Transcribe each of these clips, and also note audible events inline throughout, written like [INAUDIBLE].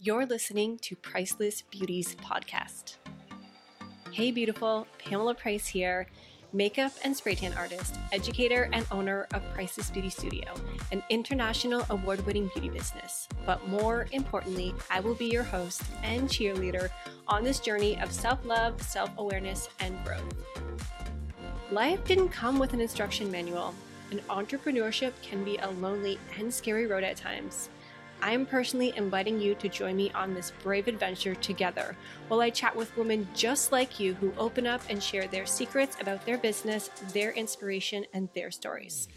You're listening to Priceless Beauties podcast. Hey, beautiful, Pamela Price here, makeup and spray tan artist, educator, and owner of Priceless Beauty Studio, an international award winning beauty business. But more importantly, I will be your host and cheerleader on this journey of self love, self awareness, and growth. Life didn't come with an instruction manual, and entrepreneurship can be a lonely and scary road at times. I am personally inviting you to join me on this brave adventure together while I chat with women just like you who open up and share their secrets about their business, their inspiration, and their stories.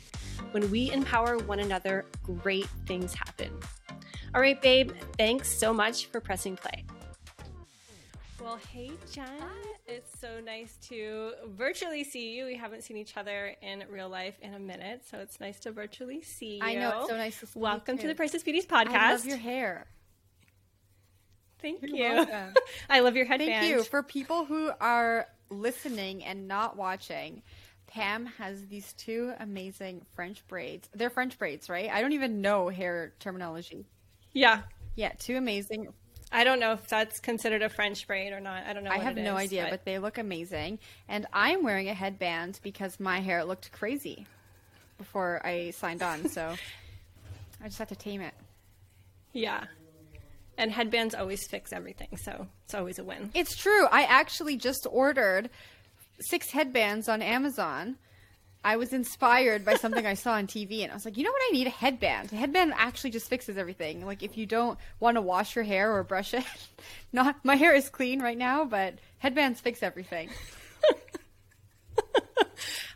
When we empower one another, great things happen. All right, babe, thanks so much for pressing play. Well, hey, Jen. It's so nice to virtually see you. We haven't seen each other in real life in a minute, so it's nice to virtually see you. I know. It's so nice to see Welcome to the Priceless Beauties podcast. I love your hair. Thank You're you. [LAUGHS] I love your headband. Thank you. For people who are listening and not watching, Pam has these two amazing French braids. They're French braids, right? I don't even know hair terminology. Yeah. Yeah, two amazing I don't know if that's considered a French braid or not. I don't know. I have no is, idea, but... they look amazing. And I'm wearing a headband because my hair looked crazy before I signed on. So [LAUGHS] I just have to tame it. yeah. And headbands always fix everything, so it's always a win. It's true. I actually just ordered six headbands on Amazon. I was inspired by something I saw on TV, and I was like, you know what? I need a headband. A headband actually just fixes everything. Like if you don't want to wash your hair or brush it, [LAUGHS] not my hair is clean right now, but headbands fix everything.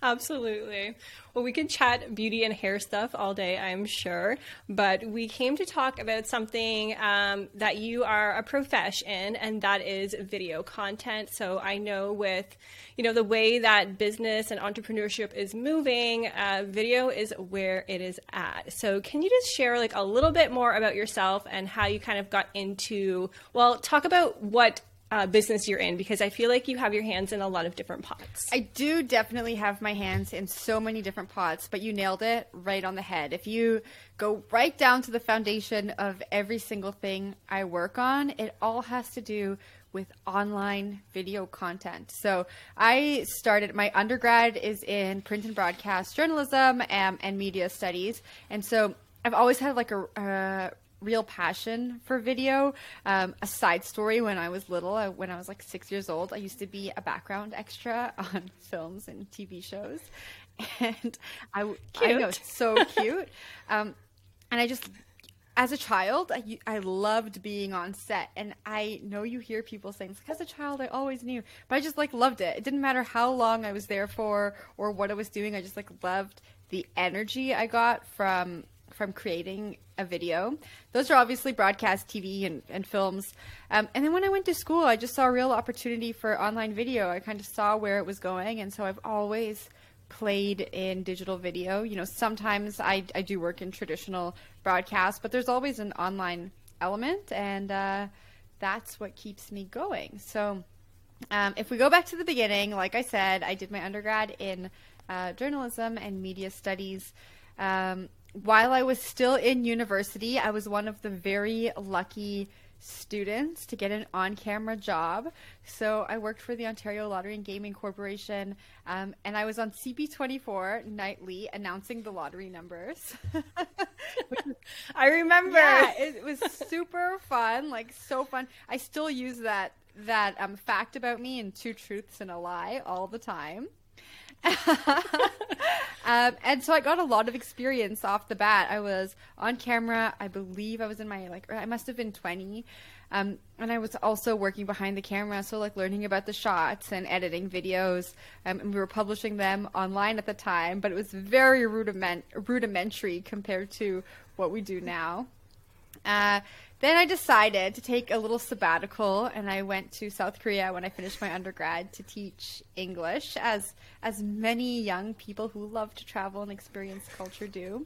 Absolutely. Well, we could chat beauty and hair stuff all day, I'm sure. But we came to talk about something um, that you are a profesh in, and that is video content. So I know with you know the way that business and entrepreneurship is moving, uh, video is where it is at. So can you just share like a little bit more about yourself and how you kind of got into? Well, talk about what uh, business you're in because I feel like you have your hands in a lot of different pots. I do definitely have my hands in so many different pots, but you nailed it right on the head. If you go right down to the foundation of every single thing I work on, it all has to do with online video content. So I started my undergrad is in print and broadcast journalism and, and media studies, and so I've always had like a, a real passion for video. Um, a side story when I was little, I, when I was like six years old, I used to be a background extra [LAUGHS] on films and TV shows. And I, I know, so cute. Um, and I just, as a child, I, I loved being on set. And I know you hear people saying, like, as a child, I always knew, but I just like loved it. It didn't matter how long I was there for or what I was doing. I just like loved the energy I got from from creating a video. Those are obviously broadcast TV and, and films. Um, and then when I went to school, I just saw a real opportunity for online video. I kind of saw where it was going. And so I've always played in digital video. You know, sometimes I, I do work in traditional broadcast, but there's always an online element. And uh, that's what keeps me going. So um, if we go back to the beginning, like I said, I did my undergrad in uh, journalism and media studies. Um, while I was still in university, I was one of the very lucky students to get an on camera job. So I worked for the Ontario Lottery and Gaming Corporation, um, and I was on CP24 nightly announcing the lottery numbers. [LAUGHS] I remember. Yeah, it was super fun, like so fun. I still use that that um, fact about me in Two Truths and a Lie all the time. Um, and so I got a lot of experience off the bat. I was on camera. I believe I was in my like I must have been twenty, um, and I was also working behind the camera, so like learning about the shots and editing videos. Um, and we were publishing them online at the time, but it was very rudiment rudimentary compared to what we do now. Uh, then I decided to take a little sabbatical, and I went to South Korea when I finished my undergrad to teach English, as as many young people who love to travel and experience culture do.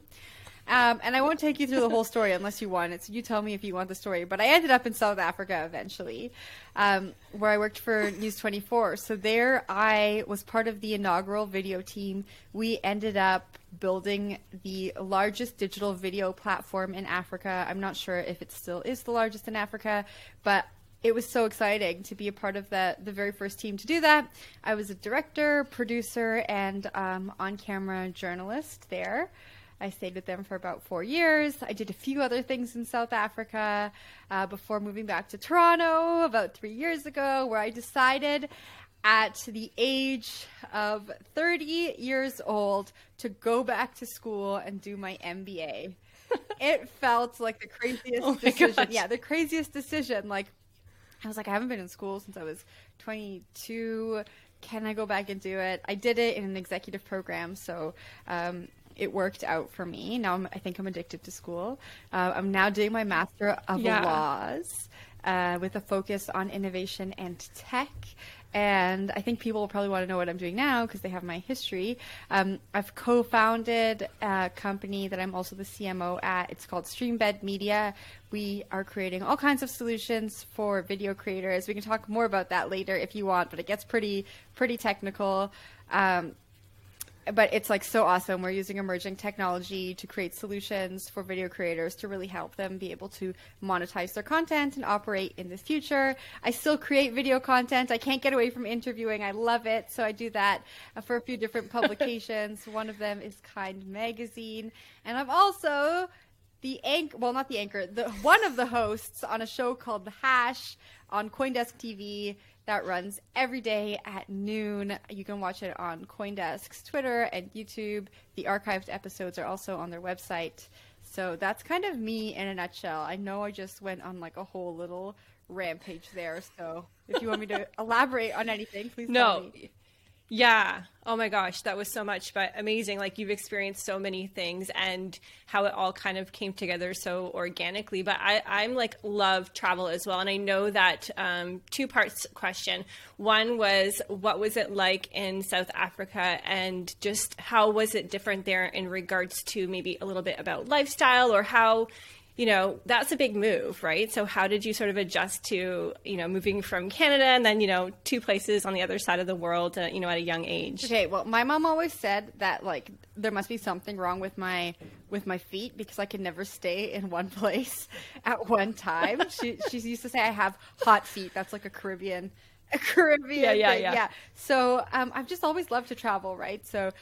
Um, and I won't take you through the whole story unless you want it. So you tell me if you want the story. But I ended up in South Africa eventually, um, where I worked for News 24. So there I was part of the inaugural video team. We ended up building the largest digital video platform in Africa. I'm not sure if it still is the largest in Africa, but it was so exciting to be a part of the the very first team to do that. I was a director, producer, and um, on camera journalist there. I stayed with them for about four years. I did a few other things in South Africa uh, before moving back to Toronto about three years ago, where I decided at the age of 30 years old to go back to school and do my MBA. [LAUGHS] it felt like the craziest oh decision. Gosh. Yeah, the craziest decision. Like, I was like, I haven't been in school since I was 22 can I go back and do it? I did it in an executive program, so um, it worked out for me. Now I'm, i think I'm addicted to school. Uh, I'm now doing my Master of yeah. Laws uh, with a focus on innovation and tech. And I think people will probably want to know what I'm doing now because they have my history. Um, I've co founded a company that I'm also the CMO at. It's called Streambed Media. We are creating all kinds of solutions for video creators. We can talk more about that later if you want, but it gets pretty, pretty technical. Um, but it's like so awesome. We're using emerging technology to create solutions for video creators to really help them be able to monetize their content and operate in the future. I still create video content. I can't get away from interviewing. I love it. So I do that uh, for a few different [LAUGHS] publications. One of them is Kind Magazine. And I'm also the anchor, well, not the anchor, the one of the hosts on a show called The Hash on CoinDesk TV that runs every day at noon. You can watch it on CoinDesk's Twitter and YouTube. The archived episodes are also on their website. So that's kind of me in a nutshell. I know I just went on like a whole little rampage there. So if you want me to [LAUGHS] elaborate on anything, please no. Yeah. Oh my gosh, that was so much, but amazing. Like you've experienced so many things and how it all kind of came together so organically. But I, I'm like love travel as well. And I know that um, two parts question. One was what was it like in South Africa and just how was it different there in regards to maybe a little bit about lifestyle or how you know, that's a big move, right? So how did you sort of adjust to, you know, moving from Canada and then, you know, two places on the other side of the world, uh, you know, at a young age? Okay, well, my mom always said that like there must be something wrong with my with my feet because I can never stay in one [LAUGHS] place at one time. she she used to say I have hot feet. That's like a Caribbean [LAUGHS] a Caribbean yeah, yeah, thing. yeah. yeah. So um, I've just always loved to travel, right? So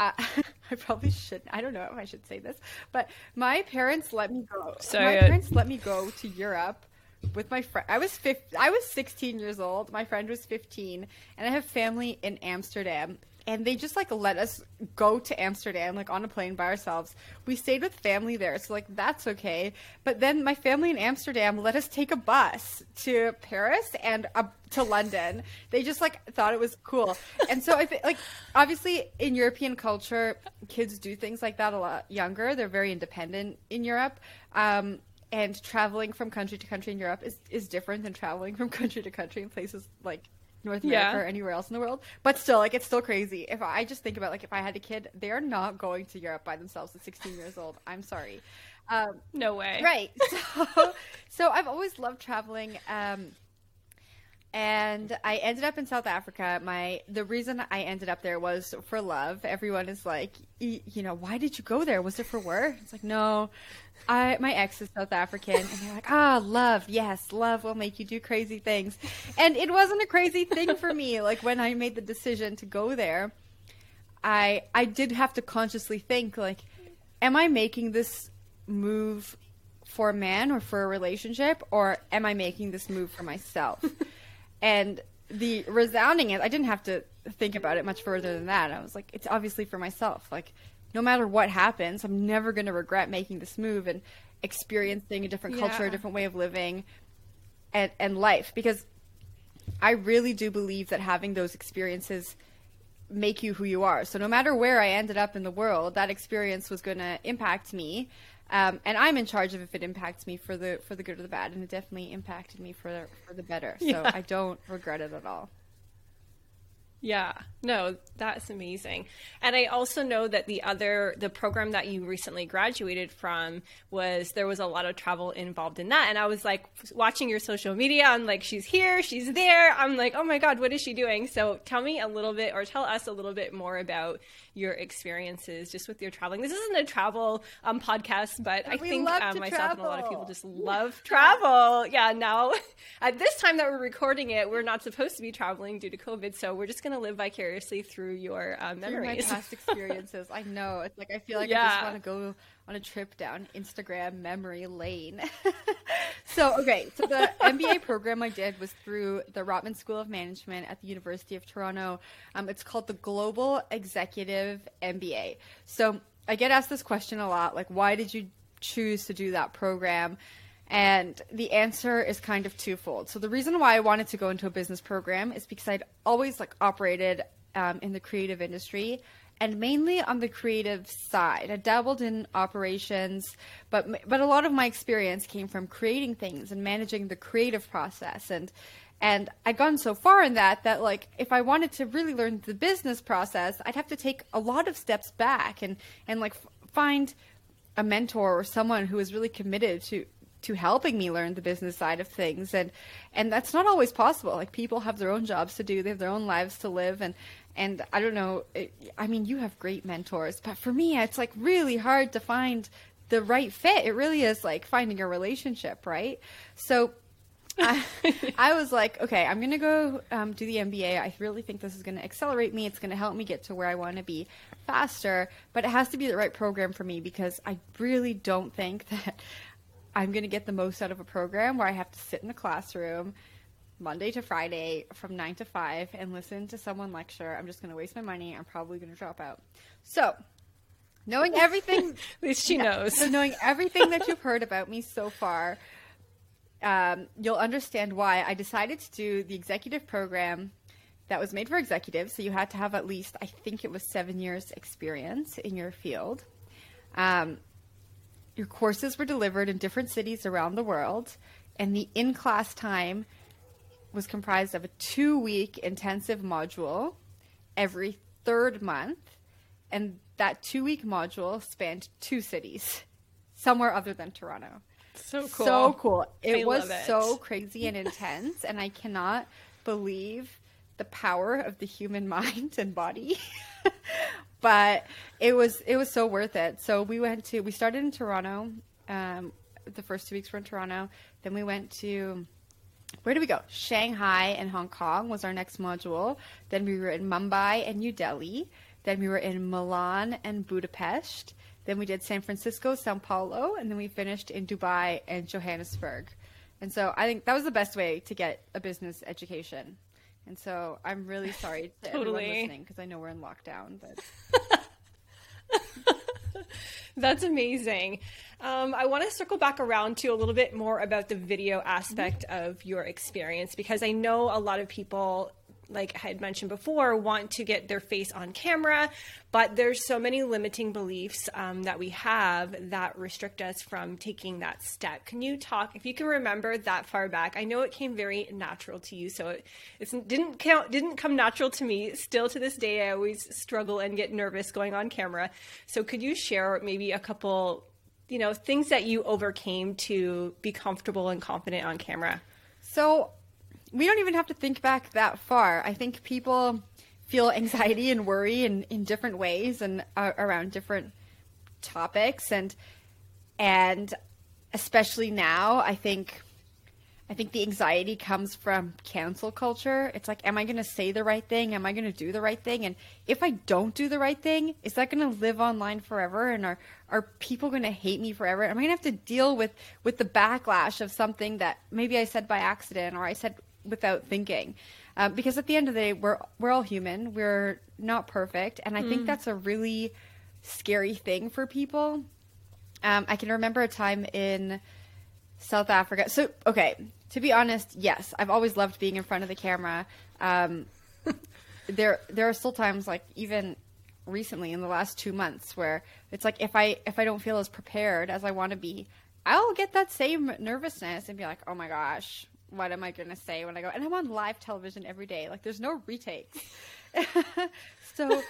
uh, [LAUGHS] I probably should. I don't know if I should say this, but my parents let me go. So my parents let me go to Europe with my friend. I was 15, I was 16 years old. My friend was 15, and I have family in Amsterdam and they just like let us go to Amsterdam like on a plane by ourselves. We stayed with family there, so like that's okay. But then my family in Amsterdam let us take a bus to Paris and uh, to London. They just like thought it was cool, and so I think like obviously in European culture, kids do things like that a lot younger. They're very independent in Europe. Um, and traveling from country to country in Europe is, is different than traveling from [LAUGHS] country to country in places like North America yeah. or anywhere else in the world. But still, like it's still crazy. If I just think about like if I had a kid, they are not going to Europe by themselves at 16 years old. I'm sorry. Um, no way. Right. [LAUGHS] So, so I've always loved traveling. Um, and I ended up in South Africa. My the reason I ended up there was for love. Everyone is like, you know, why did you go there? Was it for work? It's like, no, I my ex is South African, and they're like, ah, love, yes, love will make you do crazy things, and it wasn't a crazy thing for me. Like when I made the decision to go there, I I did have to consciously think like, am I making this move for a man or for a relationship, or am I making this move for myself? [LAUGHS] And the resounding is I didn't have to think about it much further than that. I was like, it's obviously for myself. Like, no matter what happens, I'm never going to regret making this move and experiencing a different yeah. culture, a different way of living, and, and life. Because I really do believe that having those experiences make you who you are. So no matter where I ended up in the world, that experience was going to impact me um, and I'm in charge of if it impacts me for the for the good or the bad, and it definitely impacted me for the, for the better. [LAUGHS] So yeah. I don't regret it at all. Yeah, no, that's amazing. And I also know that the other, the program that you recently graduated from was there was a lot of travel involved in that. And I was like watching your social media, I'm like, she's here, she's there. I'm like, oh my God, what is she doing? So tell me a little bit, or tell us a little bit more about your experiences just with your traveling. This isn't a travel um, podcast, but I we think um, myself and a lot of people just love travel. Yeah, now [LAUGHS] at this time that we're recording it, we're not supposed to be traveling due to COVID, so we're just going to live vicariously through your uh, Through my memories. past [LAUGHS] experiences. I know. It's like I feel like I just want to go on a trip down Instagram memory lane. [LAUGHS] so okay, so the [LAUGHS] MBA program I did was through the Rotman School of Management at the University of Toronto. Um, it's called the Global Executive MBA. So I get asked this question a lot, like why did you choose to do that program? And the answer is kind of twofold. So the reason why I wanted to go into a business program is because I'd always like operated um, in the creative industry and mainly on the creative side. I dabbled in operations, but but a lot of my experience came from creating things and managing the creative process and and I'd gone so far in that that like if I wanted to really learn the business process, I'd have to take a lot of steps back and and like f- find a mentor or someone who is really committed to to helping me learn the business side of things. And and that's not always possible. Like people have their own jobs to do. They have their own lives to live. And and i don't know it, i mean you have great mentors but for me it's like really hard to find the right fit. It really is like finding a relationship right? So I, [LAUGHS] I was like, okay, I'm going to go um, do the MBA. I really think this is going to accelerate me. It's going to help me get to where I want to be faster, but it has to be the right program for me because I really don't think [LAUGHS] that I'm going to get the most out of a program where I have to sit in a classroom Monday to Friday from 9 to 5 and listen to someone lecture. I'm just going to waste my money. I'm probably going to drop out. So, knowing [LAUGHS] everything At least she knows. so knowing everything that you've heard about me so far, um, you'll understand why I decided to do the executive program that was made for executives. So you had to have at least, I think it was seven years experience in your field. Um, your courses were delivered in different cities around the world, and the in-class time was comprised of a two-week intensive module every third month, and that two-week module spanned two cities, somewhere other than Toronto. So cool. So cool. It I was it. so crazy and intense, and I cannot believe the power of the human [LAUGHS] mind and body. But it was it was so worth it. So we went to we started in Toronto. Um, the first two weeks were in Toronto. Then we went to where did we go? Shanghai and Hong Kong was our next module. Then we were in Mumbai and New Delhi. Then we were in Milan and Budapest. Then we did San Francisco, Sao Paulo, and then we finished in Dubai and Johannesburg. And so I think that was the best way to get a business education. And so I'm really sorry to [LAUGHS] everyone listening because I know we're in lockdown, but [LAUGHS] That's amazing. Um, I want to circle back around to a little bit more about the video aspect of your experience because I know a lot of people, like I had mentioned before, want to get their face on camera, but there's so many limiting beliefs um, that we have that restrict us from taking that step. Can you talk, if you can remember that far back? I know it came very natural to you, so it didn't count, didn't come natural to me. Still to this day, I always struggle and get nervous going on camera. So could you share maybe a couple, you know, things that you overcame to be comfortable and confident on camera? So we don't even have to think back that far. I think people feel anxiety and worry in, in different ways and uh, around different topics and and especially now I think I think the anxiety comes from cancel culture. It's like, am I going to say the right thing? Am I going to do the right thing? And if I don't do the right thing, is that going to live online forever? And are are people going to hate me forever? Am I going to have to deal with with the backlash of something that maybe I said by accident or I said without thinking? Uh, because at the end of the day, we're we're all human. We're not perfect, and I think that's a really scary thing for people. Um, I can remember a time in South Africa. So, okay, to be honest, yes, I've always loved being in front of the camera. Um, [LAUGHS] there, there are still times, like even recently in the last two months, where it's like if I if I don't feel as prepared as I want to be, I'll get that same nervousness and be like, oh my gosh, what am I going to say when I go? And I'm on live television every day. Like there's no retakes. [LAUGHS] so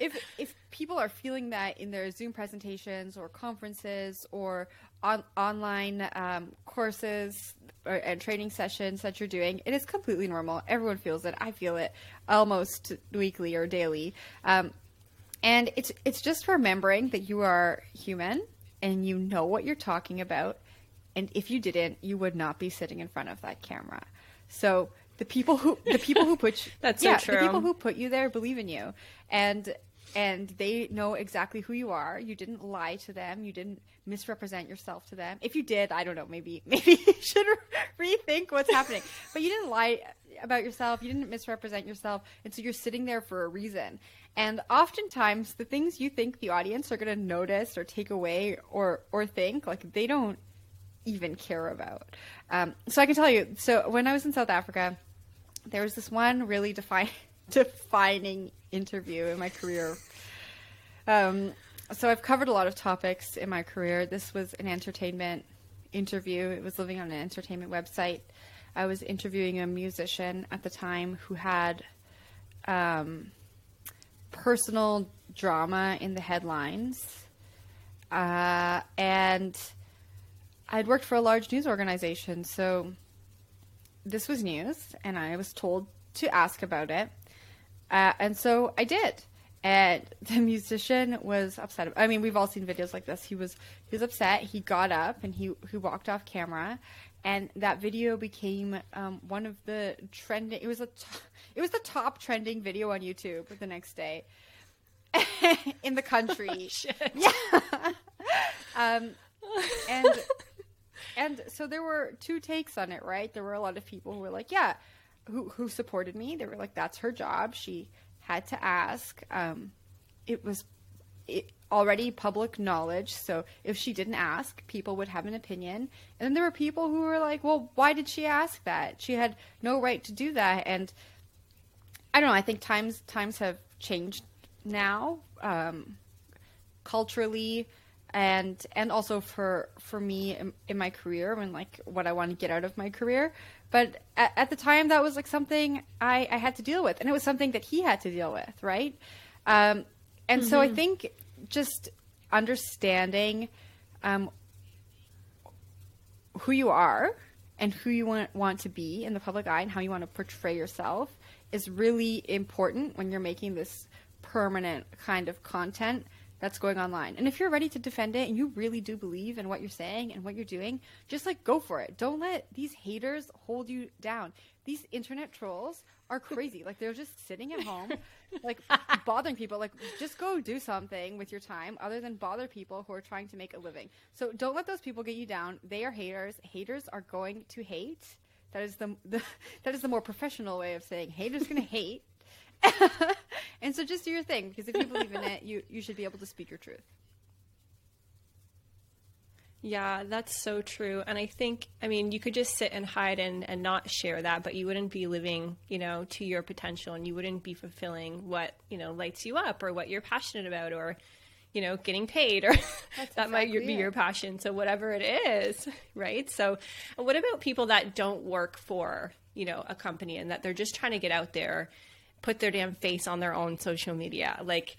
if if people are feeling that in their Zoom presentations or conferences or on, online um, courses or, and training sessions that you're doing, it is completely normal. Everyone feels it. I feel it almost weekly or daily. Um, and it's it's just remembering that you are human and you know what you're talking about. And if you didn't, you would not be sitting in front of that camera. So the people who the people who put [LAUGHS] you, that's yeah, so true. the people who put you there believe in you, and and they know exactly who you are. You didn't lie to them. You didn't misrepresent yourself to them. If you did, I don't know. Maybe [LAUGHS] maybe you should rethink what's happening. But you didn't lie about yourself. You didn't misrepresent yourself, and so you're sitting there for a reason. And oftentimes, the things you think the audience are going to notice or take away or or think, like they don't even care about. Um, so I can tell you. So when I was in South Africa, there was this one really defi- [LAUGHS] defining interview in my career. Um, so I've covered a lot of topics in my career. This was an entertainment interview. It was living on an entertainment website. I was interviewing a musician at the time who had um, personal drama in the headlines. Uh, and I'd worked for a large news organization, so this was news, and I was told to ask about it. Uh, and so I did. And [LAUGHS] the musician was upset. I mean, we've all seen videos like this. He was he was upset. He got up and he he walked off camera, and that video became um, one of the trending. It was a t- [LAUGHS] it was the top trending video on YouTube the next day [LAUGHS] in the country. Shit. Yeah. um, and and so there were two takes on it, right? There were a lot of people who were like, yeah, who who supported me. They were like, that's her job. She had to ask. Um, it was it, already public knowledge, so if she didn't ask, people would have an opinion. And then there were people who were like, well, why did she ask that? She had no right to do that. And I don't know. I think times times have changed now, um, culturally and and also for for me in, in, my career and like what I want to get out of my career. But at, at, the time, that was like something I, I had to deal with, and it was something that he had to deal with, right? Um, and mm-hmm. so I think just understanding um, who you are and who you want want to be in the public eye and how you want to portray yourself is really important when you're making this permanent kind of content that's going online. And if you're ready to defend it and you really do believe in what you're saying and what you're doing, just like go for it. Don't let these haters hold you down. These internet trolls are crazy. like they're just sitting at home, [LAUGHS] like bothering people. Like just go do something with your time other than bother people who are trying to make a living. So don't let those people get you down. They are haters. Haters are going to hate. That is the, the [LAUGHS] that is the more professional way of saying haters going to hate. And so just do your thing because if you believe in it, you you should be able to speak your truth. Yeah, that's so true. And I think, I mean, you could just sit and hide and, and not share that, but you wouldn't be living, you know, to your potential and you wouldn't be fulfilling what, you know, lights you up or what you're passionate about or, you know, getting paid or [LAUGHS] that exactly might be it. your passion. So whatever it is, [LAUGHS] right? So what about people that don't work for, you know, a company and that they're just trying to get out there put their damn face on their own social media. Like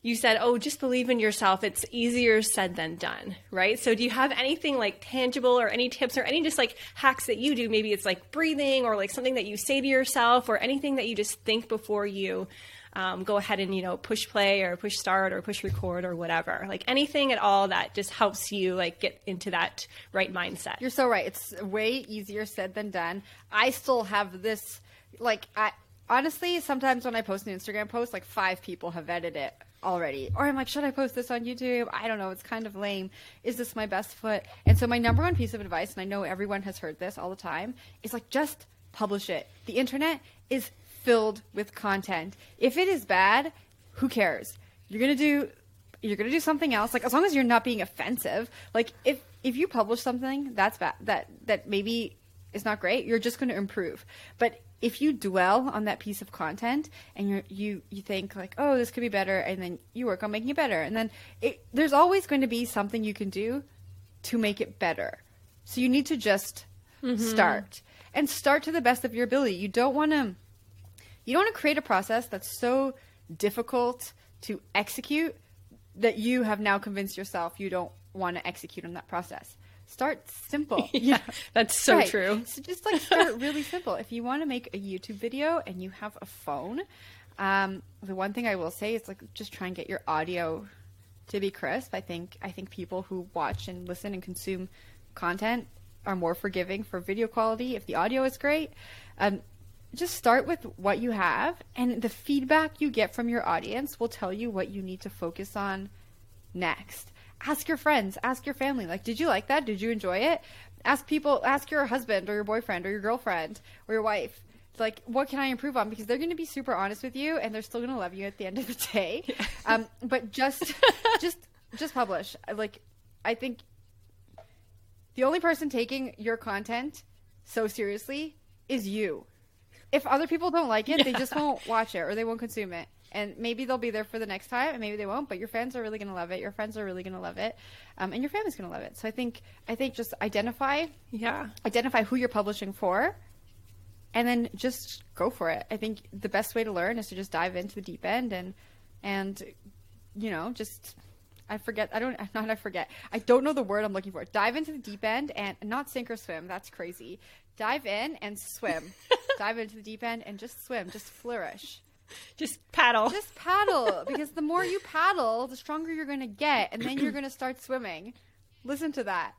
you said, oh, just believe in yourself. It's easier said than done, right? So do you have anything like tangible or any tips or any just like hacks that you do? Maybe it's like breathing or like something that you say to yourself or anything that you just think before you um, go ahead and you know push play or push start or push record or whatever like anything at all that just helps you like get into that right mindset you're so right it's way easier said than done i still have this like i honestly, sometimes when I post an Instagram post, like five people have edited it already. Or I'm like, should I post this on YouTube? I don't know. It's kind of lame. Is this my best foot? And so my number one piece of advice, and I know everyone has heard this all the time, is like just publish it. The internet is filled with content. If it is bad, who cares? You're gonna do you're gonna do something else. Like as long as you're not being offensive. Like if if you publish something that's bad that that maybe is not great, you're just gonna improve. But if you dwell on that piece of content and you you you think like oh this could be better and then you work on making it better and then it, there's always going to be something you can do to make it better so you need to just mm-hmm. start and start to the best of your ability. You don't want to you don't want to create a process that's so difficult to execute that you have now convinced yourself you don't want to execute on that process. Start simple. [LAUGHS] yeah, that's so right. true. So just like start really simple. If you want to make a YouTube video and you have a phone, um, the one thing I will say is like just try and get your audio to be crisp. I think I think people who watch and listen and consume content are more forgiving for video quality if the audio is great. Um, just start with what you have, and the feedback you get from your audience will tell you what you need to focus on next. Ask your friends, ask your family, like, did you like that? Did you enjoy it? Ask people, ask your husband or your boyfriend or your girlfriend or your wife. It's like, what can I improve on? Because they're going to be super honest with you, and they're still going to love you at the end of the day. [LAUGHS] Um, but just, [LAUGHS] just, just publish. Like, I think the only person taking your content so seriously is you if other people don't like it, yeah. they just won't watch it or they won't consume it. And maybe they'll be there for the next time, and maybe they won't. But your fans are really going to love it. Your friends are really going to love it, um, and your family's going to love it. So I think I think just identify, yeah, identify who you're publishing for, and then just go for it. I think the best way to learn is to just dive into the deep end and and you know just I forget. I don't. [LAUGHS] Not I forget. I don't know the word I'm looking for. Dive into the deep end and not sink or swim. That's crazy. Dive in and swim. [LAUGHS] Dive into the deep end and just swim. Just flourish. Just paddle. Just paddle because the more you paddle, the stronger you're going to get, and then you're going to start swimming. Listen to that.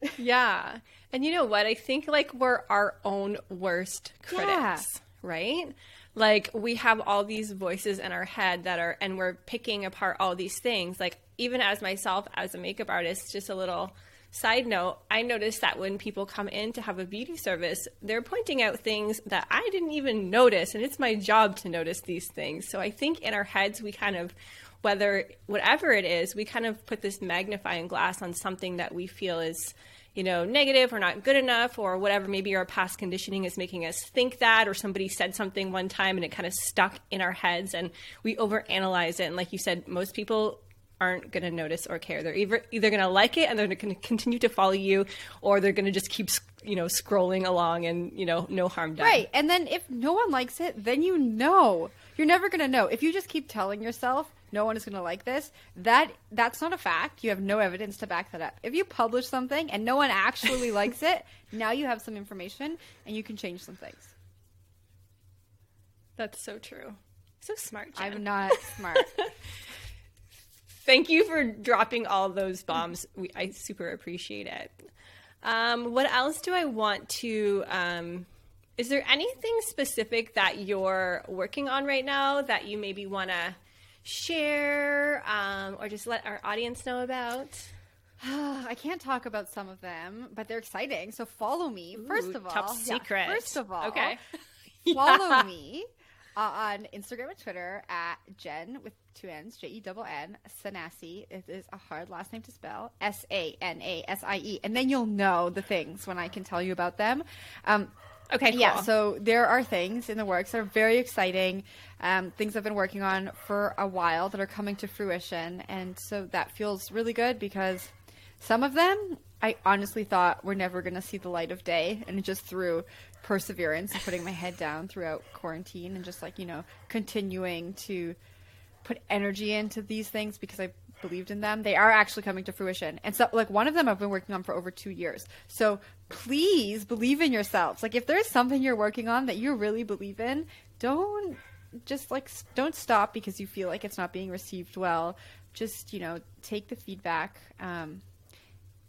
[LAUGHS] yeah, and you know what? I think like we're our own worst critics, yeah. right? like we have all these voices in our head that are and we're picking apart all these things like even as myself as a makeup artist just a little side note i noticed that when people come in to have a beauty service they're pointing out things that i didn't even notice and it's my job to notice these things so i think in our heads we kind of whether whatever it is we kind of put this magnifying glass on something that we feel is you know, negative or not good enough or whatever. Maybe our past conditioning is making us think that, or somebody said something one time and it kind of stuck in our heads and we overanalyze it. And like you said, most people aren't going to notice or care. They're either either going to like it and they're going to continue to follow you, or they're going to just keep you know scrolling along and you know no harm done. Right, and then if no one likes it, then you know you're never going to know. If you just keep telling yourself no one is going to like this that that's not a fact you have no evidence to back that up if you publish something and no one actually [LAUGHS] likes it now you have some information and you can change some things that's so true so smart Jen. i'm not smart [LAUGHS] thank you for dropping all those bombs we, i super appreciate it um, what else do i want to um, is there anything specific that you're working on right now that you maybe want to share um, or just let our audience know about? [SIGHS] I can't talk about some of them, but they're exciting. So follow me. Ooh, first of all, top secret. Yeah, first of all, okay. [LAUGHS] follow yeah. me uh, on Instagram and Twitter at Jen with two N's, J E double N, Sanasie. It is a hard last name to spell. S A N A S I E. And then you'll know the things when I can tell you about them. Um, Okay, cool. Yeah, so there are things in the works that are very exciting, um, things I've been working on for a while that are coming to fruition. And so that feels really good because some of them I honestly thought were never going to see the light of day. And just through perseverance and putting my head down throughout quarantine and just like, you know, continuing to put energy into these things because I believed in them, they are actually coming to fruition. And so, like, one of them I've been working on for over two years. So please believe in yourselves. Like, if there's something you're working on that you really believe in, don't just like don't stop because you feel like it's not being received well. Just you know, take the feedback. Um,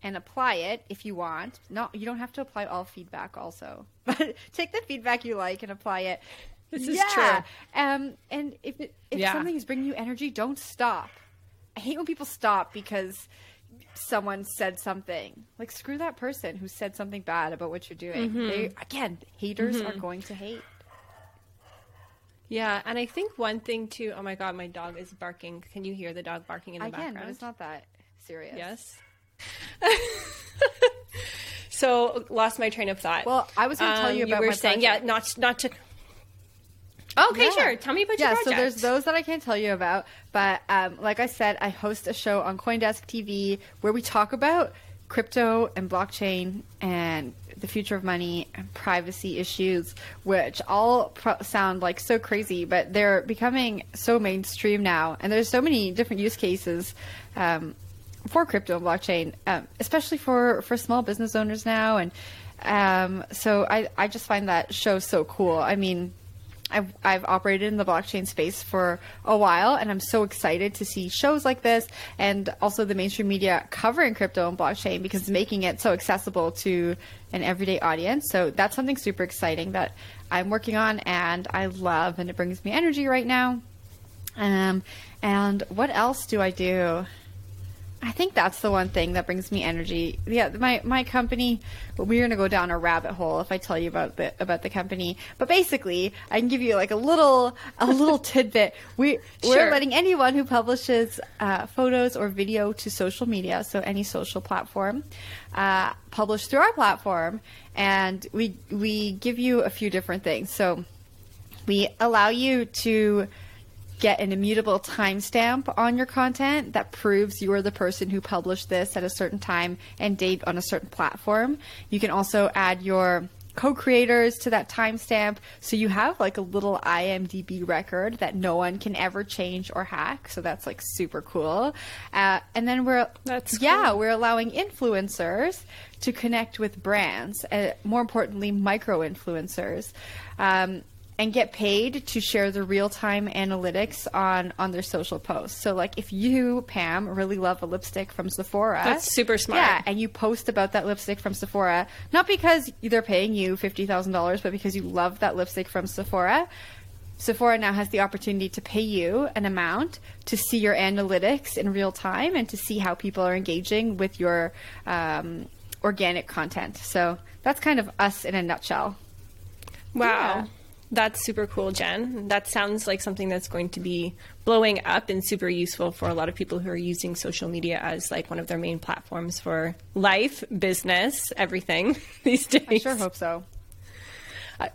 and apply it if you want. Not you don't have to apply all feedback also, [LAUGHS] but take the feedback you like and apply it. This is yeah. true. Um, and if it, if yeah. something is bringing you energy, don't stop. I hate when people stop because someone said something. Like screw that person who said something bad about what you're doing. Mm-hmm. They again, haters mm-hmm. are going to hate. Yeah, and I think one thing too. Oh my god, my dog is barking. Can you hear the dog barking in the I background? I can, but it's not that serious. Yes. [LAUGHS] so lost my train of thought. Well, I was going to tell you um, about. You were saying, project. yeah, not not to Okay, yeah. sure. Tell me about yeah, your project. so there's those that I can't tell you about, but um, like I said, I host a show on CoinDesk TV where we talk about crypto and blockchain and the future of money and privacy issues, which all pro- sound like so crazy, but they're becoming so mainstream now. And there's so many different use cases um, for crypto and blockchain, um, especially for, for small business owners now. And um, so I, I just find that show so cool. I mean, I've, I've operated in the blockchain space for a while, and I'm so excited to see shows like this and also the mainstream media covering crypto and blockchain because it's making it so accessible to an everyday audience. So that's something super exciting that I'm working on and I love, and it brings me energy right now. Um, and what else do I do? I think that's the one thing that brings me energy. Yeah, my my company. We're gonna go down a rabbit hole if I tell you about the about the company. But basically, I can give you like a little a little [LAUGHS] tidbit. We we're letting anyone who publishes uh, photos or video to social media, so any social platform, uh, publish through our platform, and we we give you a few different things. So we allow you to get an immutable timestamp on your content that proves you are the person who published this at a certain time and date on a certain platform. You can also add your co-creators to that timestamp so you have like a little IMDb record that no one can ever change or hack so that's like super cool uh, and then we're That's yeah cool. we're allowing influencers to connect with brands, uh, more importantly, micro influencers, um, and get paid to share the real time analytics on on their social posts. So, like, if you, Pam, really love a lipstick from Sephora, That's super smart. Yeah, and you post about that lipstick from Sephora, not because they're paying you fifty thousand dollars, but because you love that lipstick from Sephora. Sephora now has the opportunity to pay you an amount to see your analytics in real time and to see how people are engaging with your um, organic content. So that's kind of us in a nutshell. Wow. Yeah. That's super cool, Jen. That sounds like something that's going to be blowing up and super useful for a lot of people who are using social media as like one of their main platforms for life, business, everything [LAUGHS] these days. I sure hope so. I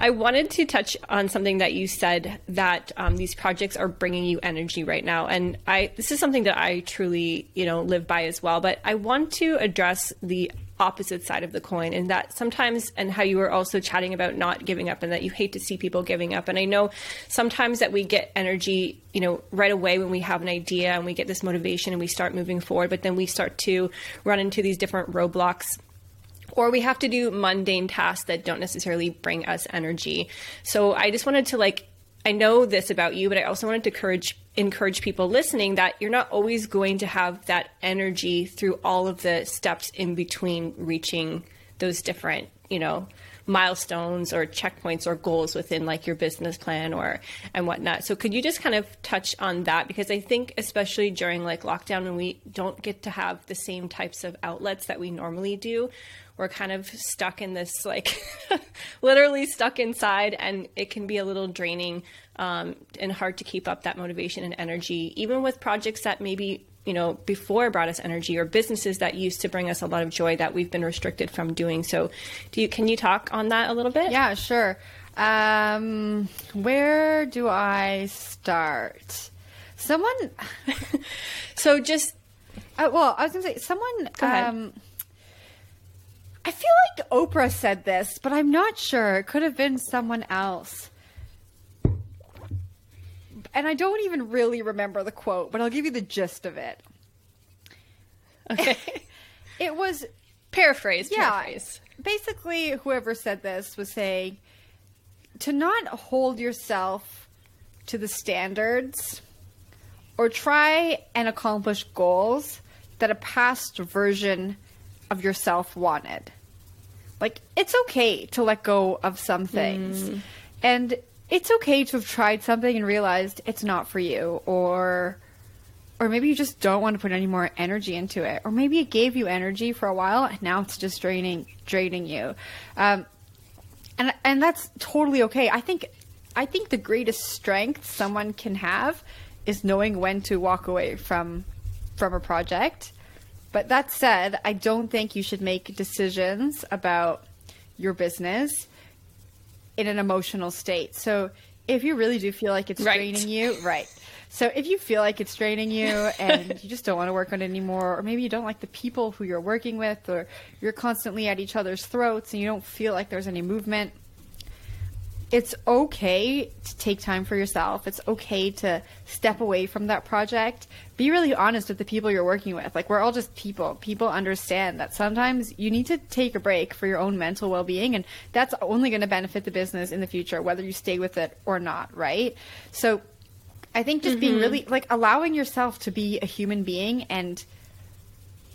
I wanted to touch on something that you said that um, these projects are bringing you energy right now, and I this is something that I truly you know live by as well. But I want to address the opposite side of the coin, and that sometimes and how you were also chatting about not giving up, and that you hate to see people giving up. And I know sometimes that we get energy you know right away when we have an idea and we get this motivation and we start moving forward, but then we start to run into these different roadblocks or we have to do mundane tasks that don't necessarily bring us energy. So I just wanted to like I know this about you, but I also wanted to encourage encourage people listening that you're not always going to have that energy through all of the steps in between reaching those different, you know, milestones or checkpoints or goals within like your business plan or and whatnot. So could you just kind of touch on that because I think especially during like lockdown when we don't get to have the same types of outlets that we normally do, we're kind of stuck in this like [LAUGHS] literally stuck inside and it can be a little draining um, and hard to keep up that motivation and energy even with projects that maybe you know before brought us energy or businesses that used to bring us a lot of joy that we've been restricted from doing so do you can you talk on that a little bit Yeah, sure. Um, where do I start? Someone, [LAUGHS] so just uh, well, I was gonna say someone. Um, I feel like Oprah said this, but I'm not sure. It could have been someone else. And I don't even really remember the quote, but I'll give you the gist of it. okay [LAUGHS] It was paraphrase yeah, paraphrase basically whoever said this was saying to not hold yourself to the standards or try and accomplish goals that a past version of yourself wanted. Like it's okay to let go of some things. Mm. And it's okay to have tried something and realized it's not for you or or maybe you just don't want to put any more energy into it or maybe it gave you energy for a while and now it's just draining draining you. Um, and and that's totally okay. I think i think the greatest strength someone can have is knowing when to walk away from from a project. But that said i don't think you should make decisions about your business in an emotional state so if you really do feel like it's Right. draining you right So if you feel like it's draining you [LAUGHS] and you just don't want to work on it anymore, or maybe you don't like the people who you're working with, or you're constantly at each other's throats and you don't feel like there's any movement, it's okay to take time for yourself. It's okay to step away from that project. Be really honest with the people you're working with. Like, we're all just people. People understand that sometimes you need to take a break for your own mental well being, and that's only going to benefit the business in the future, whether you stay with it or not, right? So, I think just mm-hmm. being really like allowing yourself to be a human being and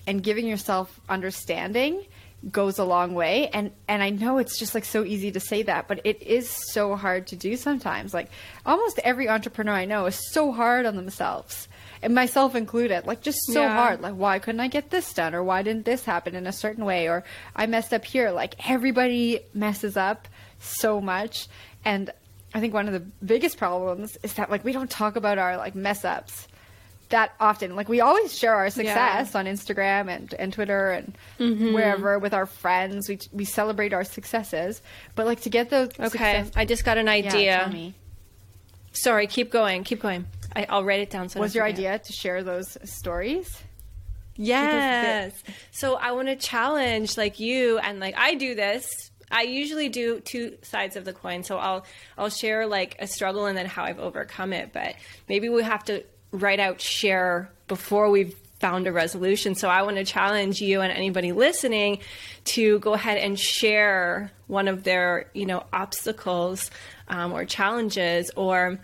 and giving yourself understanding goes a long way. And and I know it's just like so easy to say that but it is so hard to do sometimes. Like almost every entrepreneur I know is so hard on themselves and myself included like just so yeah. hard. Like why couldn't I get this done? Or why didn't this happen in a certain way? Or I messed up here. Like everybody messes up so much. And I think one of the biggest problems is that like we don't talk about our like mess ups that often. Like we always share our success yeah. on Instagram and, and Twitter and mm-hmm. wherever with our friends. We we celebrate our successes, but like to get those. Okay, success- I just got an idea. Yeah, Sorry, keep going, keep going. I, will write it down. So was your idea to share those stories? Yes. So I want to challenge like you and like I do this I usually do two sides of the coin. So I'll I'll share like a struggle and then how I've overcome it. But maybe we have to write out share before we've found a resolution. So I want to challenge you and anybody listening to go ahead and share one of their, you know, obstacles um, or challenges or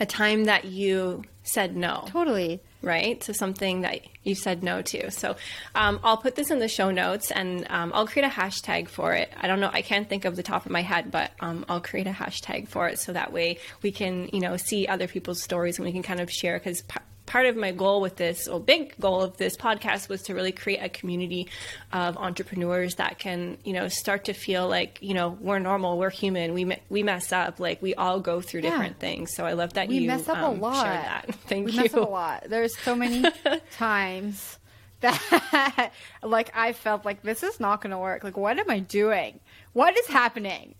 a time that you said no. Totally. Right? To something that you said no to. So um, I'll put this in the show notes and um, I'll create a hashtag for it. I don't know, I can't think of the top of my head, but um, I'll create a hashtag for it so that way we can, you know, see other people's stories and we can kind of share because part of my goal with this, or big goal of this podcast, was to really create a community of entrepreneurs that can, you know, start to feel like, you know, we're normal, we're human, we we mess up, like we all go through yeah. different things. So I love that we you mess up um, a lot. shared that. [LAUGHS] Thank we you. We mess up a lot. There's so many [LAUGHS] times that [LAUGHS] like I felt like this is not going to work. Like, what am I doing? What is happening?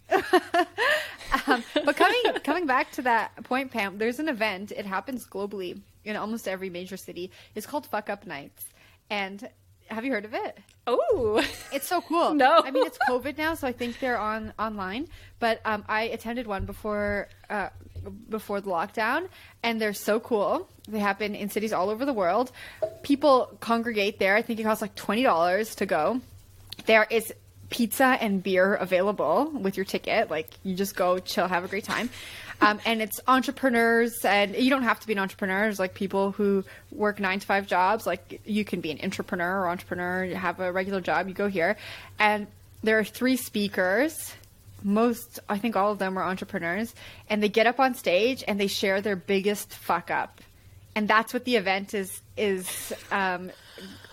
um, but coming coming back to that point, Pam, there's an event. It happens globally in almost every major city. It's called Fuck Up Nights, and have you heard of it? Oh, it's so cool. [LAUGHS] No, I mean it's COVID now, so I think they're on online. But um, I attended one before uh, before the lockdown, and they're so cool. They happen in cities all over the world. People congregate there. I think it costs like twenty dollars to go. There is pizza and beer available with your ticket. Like you just go, chill, have a great time. Um, and it's entrepreneurs, and you don't have to be an entrepreneur. There's like people who work nine to five jobs. Like you can be an entrepreneur or entrepreneur, you have a regular job, you go here. And there are three speakers. Most, I think all of them are entrepreneurs. And they get up on stage and they share their biggest fuck up. And that's what the event is is um,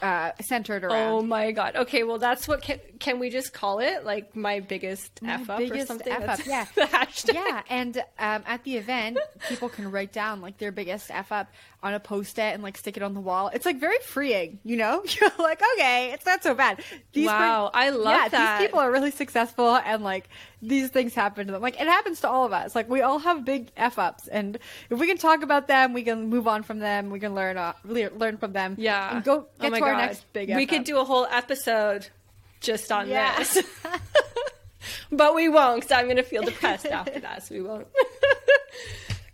uh, centered around. Oh my god. Okay, well that's what can can we just call it like my biggest my f up biggest or something? F up, yeah. [LAUGHS] the hashtag. Yeah, and um, at the event, people can write down like their biggest f up on a post it and like stick it on the wall. It's like very freeing, you know. [LAUGHS] You're like, okay, it's not so bad. These wow, I love yeah, that. These people are really successful, and like these things happen to them. Like it happens to all of us. Like we all have big f ups, and if we can talk about them, we can move on from them. We can learn uh, learn from them. Yeah, and go get oh to our next big. We could do a whole episode just on yeah. this. [LAUGHS] but we won't because I'm going to feel depressed after [LAUGHS] that, so we won't. [LAUGHS]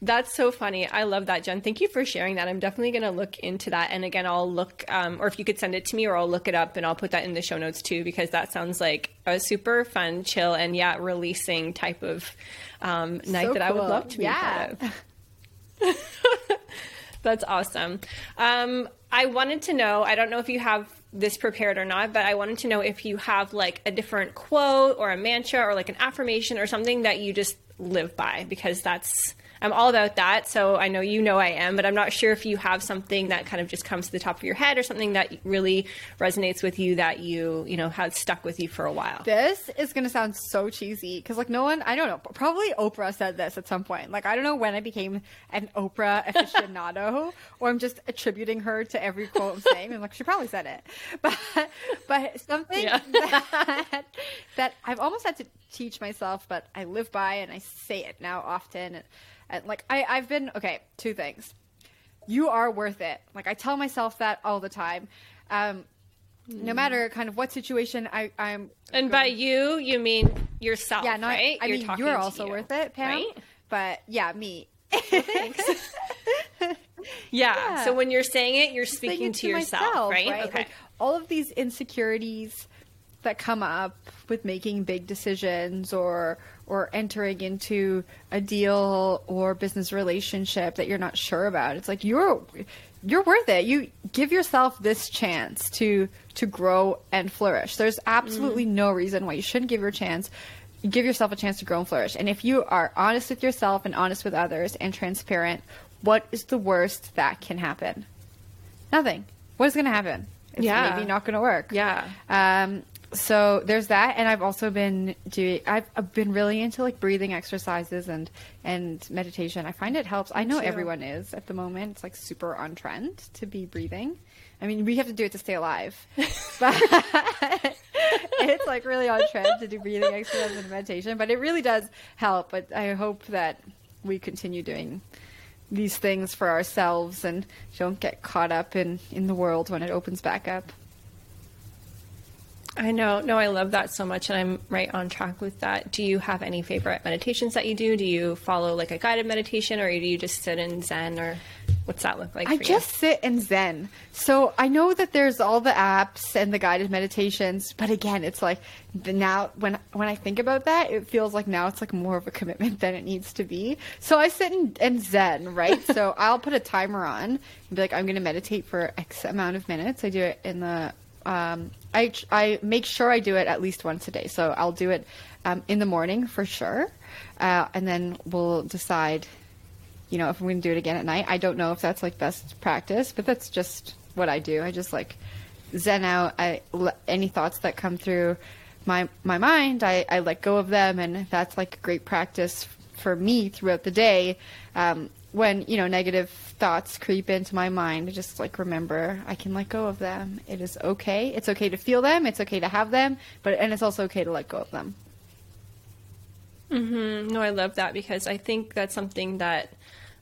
That's so funny. I love that, Jen. Thank you for sharing that. I'm definitely going to look into that. And again, I'll look, um, or if you could send it to me, or I'll look it up and I'll put that in the show notes too, because that sounds like a super fun, chill, and yeah, releasing type of um, night so that cool. I would love to be yeah. part of. [LAUGHS] That's awesome. Um, I wanted to know, I don't know if you have this prepared or not, but I wanted to know if you have like a different quote or a mantra or like an affirmation or something that you just live by because that's I'm all about that. So I know you know I am, but I'm not sure if you have something that kind of just comes to the top of your head or something that really resonates with you that you, you know, has stuck with you for a while. This is going to sound so cheesy because, like, no one, I don't know, probably Oprah said this at some point. Like, I don't know when I became an Oprah [LAUGHS] aficionado or I'm just attributing her to every quote I'm saying. And, like, she probably said it. [LAUGHS] But, but something yeah. [LAUGHS] that, that I've almost had to teach myself, but I live by and I say it now often. And, and like I, I've been okay. Two things. you are worth it. Like I tell myself that all the time. Um, no matter kind of what situation I, I'm. And by you, you mean yourself, yeah, not, right? I You're mean, you're also you, worth it, Pam. right? But yeah, me. Thanks. [LAUGHS] yeah. Yeah. So when you're saying it, you're speaking it to, yourself, right? Okay. Like, all of these insecurities that come up with making big decisions or or entering into a deal or business relationship that you're not sure about. It's like you're you're worth it. You give yourself this chance to to grow and flourish. There's absolutely no reason why you shouldn't give your chance give yourself a chance to grow and flourish. And if you are honest with yourself and honest with others and transparent, what is the worst that can happen? Nothing. What is going to happen? It's Yeah. maybe not going to work. Yeah. Um, so there's that, and I've also been doing. I've, I've been really into like breathing exercises and and meditation. I find it helps. I know everyone is at the moment. It's like super on trend to be breathing. I mean, we have to do it to stay alive, [LAUGHS] but [LAUGHS] it's like really on trend to do breathing exercises and meditation. But it really does help. But I hope that we continue doing these things for ourselves and don't get caught up in in the world when it opens back up. I know. No, I love that so much, and I'm right on track with that. Do you have any favorite meditations that you do? Do you follow like a guided meditation, or do you just sit in Zen, or what's that look like? I just sit in Zen. So I know that there's all the apps and the guided meditations, but again, it's like the now when when I think about that, it feels like now it's like more of a commitment [LAUGHS] than it needs to be. So I sit in, in Zen, right? [LAUGHS] so I'll put a timer on and be like, I'm going to meditate for X amount of minutes. I do it in the um, I I make sure I do it at least once a day. So I'll do it um, in the morning for sure, uh, and then we'll decide you know, if I'm going to do it again at night. I don't know if that's like best practice, but that's just what I do. I just like zen out I, any thoughts that come through my my mind. I, I let go of them, and that's like a great practice for me throughout the day. Um, when you know negative thoughts creep into my mind, just like remember I can let go of them. It is okay. It's okay to feel them. It's okay to have them, but and it's also okay to let go of them. Mm-hmm. No, I love that because I think that's something that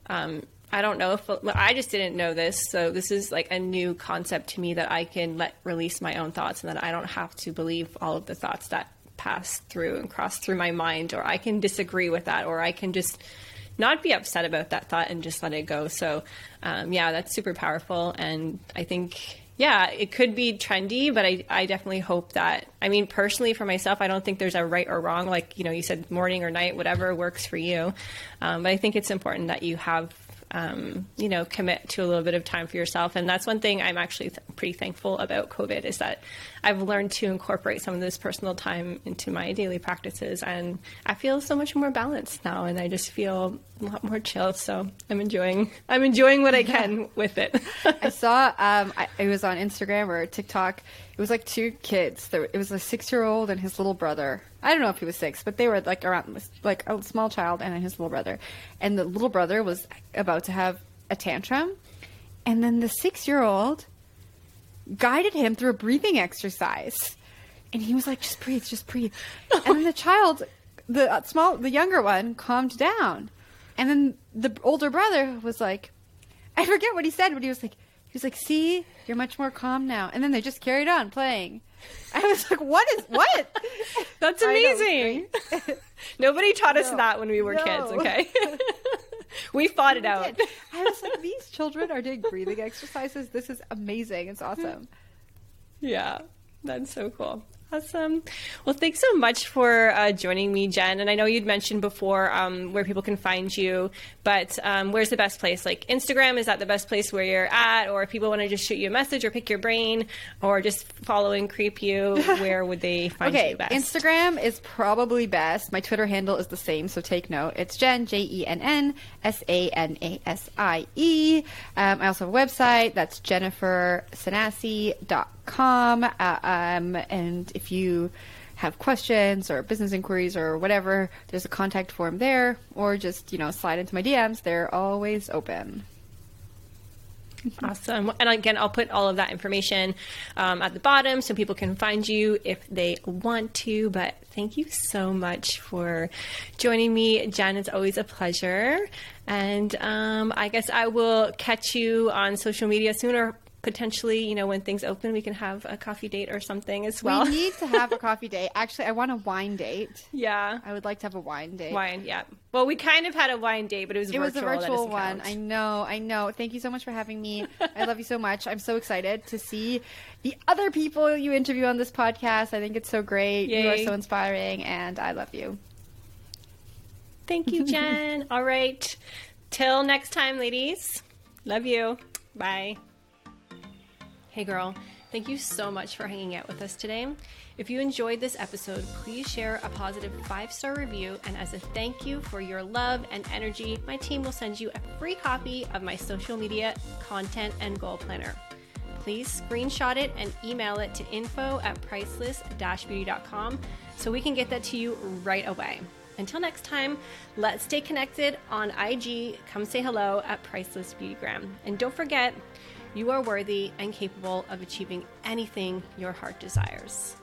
um, I don't know if well, I just didn't know this. So this is like a new concept to me that I can let release my own thoughts and that I don't have to believe all of the thoughts that pass through and cross through my mind, or I can disagree with that, or I can just not be upset about that thought and just let it go. So um, yeah, that's super powerful, and I think yeah, it could be trendy, but I, I definitely hope that. I mean, personally, for myself, I don't think there's a right or wrong. Like, you know, you said morning or night, whatever works for you. Um, but I think it's important that you have, um, you know, commit to a little bit of time for yourself. And that's one thing I'm actually th- pretty thankful about COVID is that I've learned to incorporate some of this personal time into my daily practices. And I feel so much more balanced now. And I just feel a lot more chill. So I'm enjoying, I'm enjoying what I can with it. I saw um, I, it was on Instagram or TikTok. It was like two kids. There, it was a six-year-old and his little brother. I don't know if he was six, but they were like around like a small child and then his little brother. And the little brother was about to have a tantrum, and then the six-year-old guided him through a breathing exercise, and he was like, "Just breathe, just breathe." [LAUGHS] and then the child, the uh, small, the younger one, calmed down, and then the older brother was like, I forget what he said, but he was like, he was like, "See, you're much more calm now." And then they just carried on playing. I was like, "What is what?" [LAUGHS] That's amazing. [LAUGHS] Nobody taught us No. that when we were kids, okay? [LAUGHS] we fought it out. did. I was like, "These children are doing breathing exercises. This is amazing. It's mm-hmm. awesome." Yeah, that's so cool. Awesome. Well, thanks so much for uh, joining me, Jen. And I know you'd mentioned before um, where people can find you, but um, where's the best place? Like Instagram, is that the best place where you're at? Or if people want to just shoot you a message or pick your brain or just follow and creep you, [LAUGHS] where would they find Okay, you best? Instagram is probably best. My Twitter handle is the same, so take note. It's Jen J E N N S A N A S I E. Um, I also have a website that's Uh, um, and if you have questions or business inquiries or whatever, there's a contact form there, or just you know slide into my DMs. They're always open. awesome. And again, I'll put all of that information um, at the bottom so people can find you if they want to. But thank you so much for joining me, Jen. It's always a pleasure. And um, I guess I will catch you on social media sooner potentially, you know, when things open, we can have a coffee date or something as well. We need to have a [LAUGHS] coffee date. Actually, I want a wine date. Yeah. I would like to have a wine date. Wine, yeah. Well, we kind of had a wine date, but it was it virtual. was a virtual one. Count. I know, I know. Thank you so much for having me. I love you so much. I'm so excited to see the other people you interview on this podcast. I think it's so great. Yay. You are so inspiring, and I love you. Thank you, Jen. [LAUGHS] All right. Till next time, ladies. Love you. Bye. Hey girl, thank you so much for hanging out with us today. If you enjoyed this episode, please share a positive five star review. And as a thank you for your love and energy, my team will send you a free copy of my social media content and goal planner. Please screenshot it and email it to info at priceless beauty.com so we can get that to you right away. Until next time, let's stay connected on IG. Come say hello at Priceless Beautygram. And don't forget, you are worthy and capable of achieving anything your heart desires.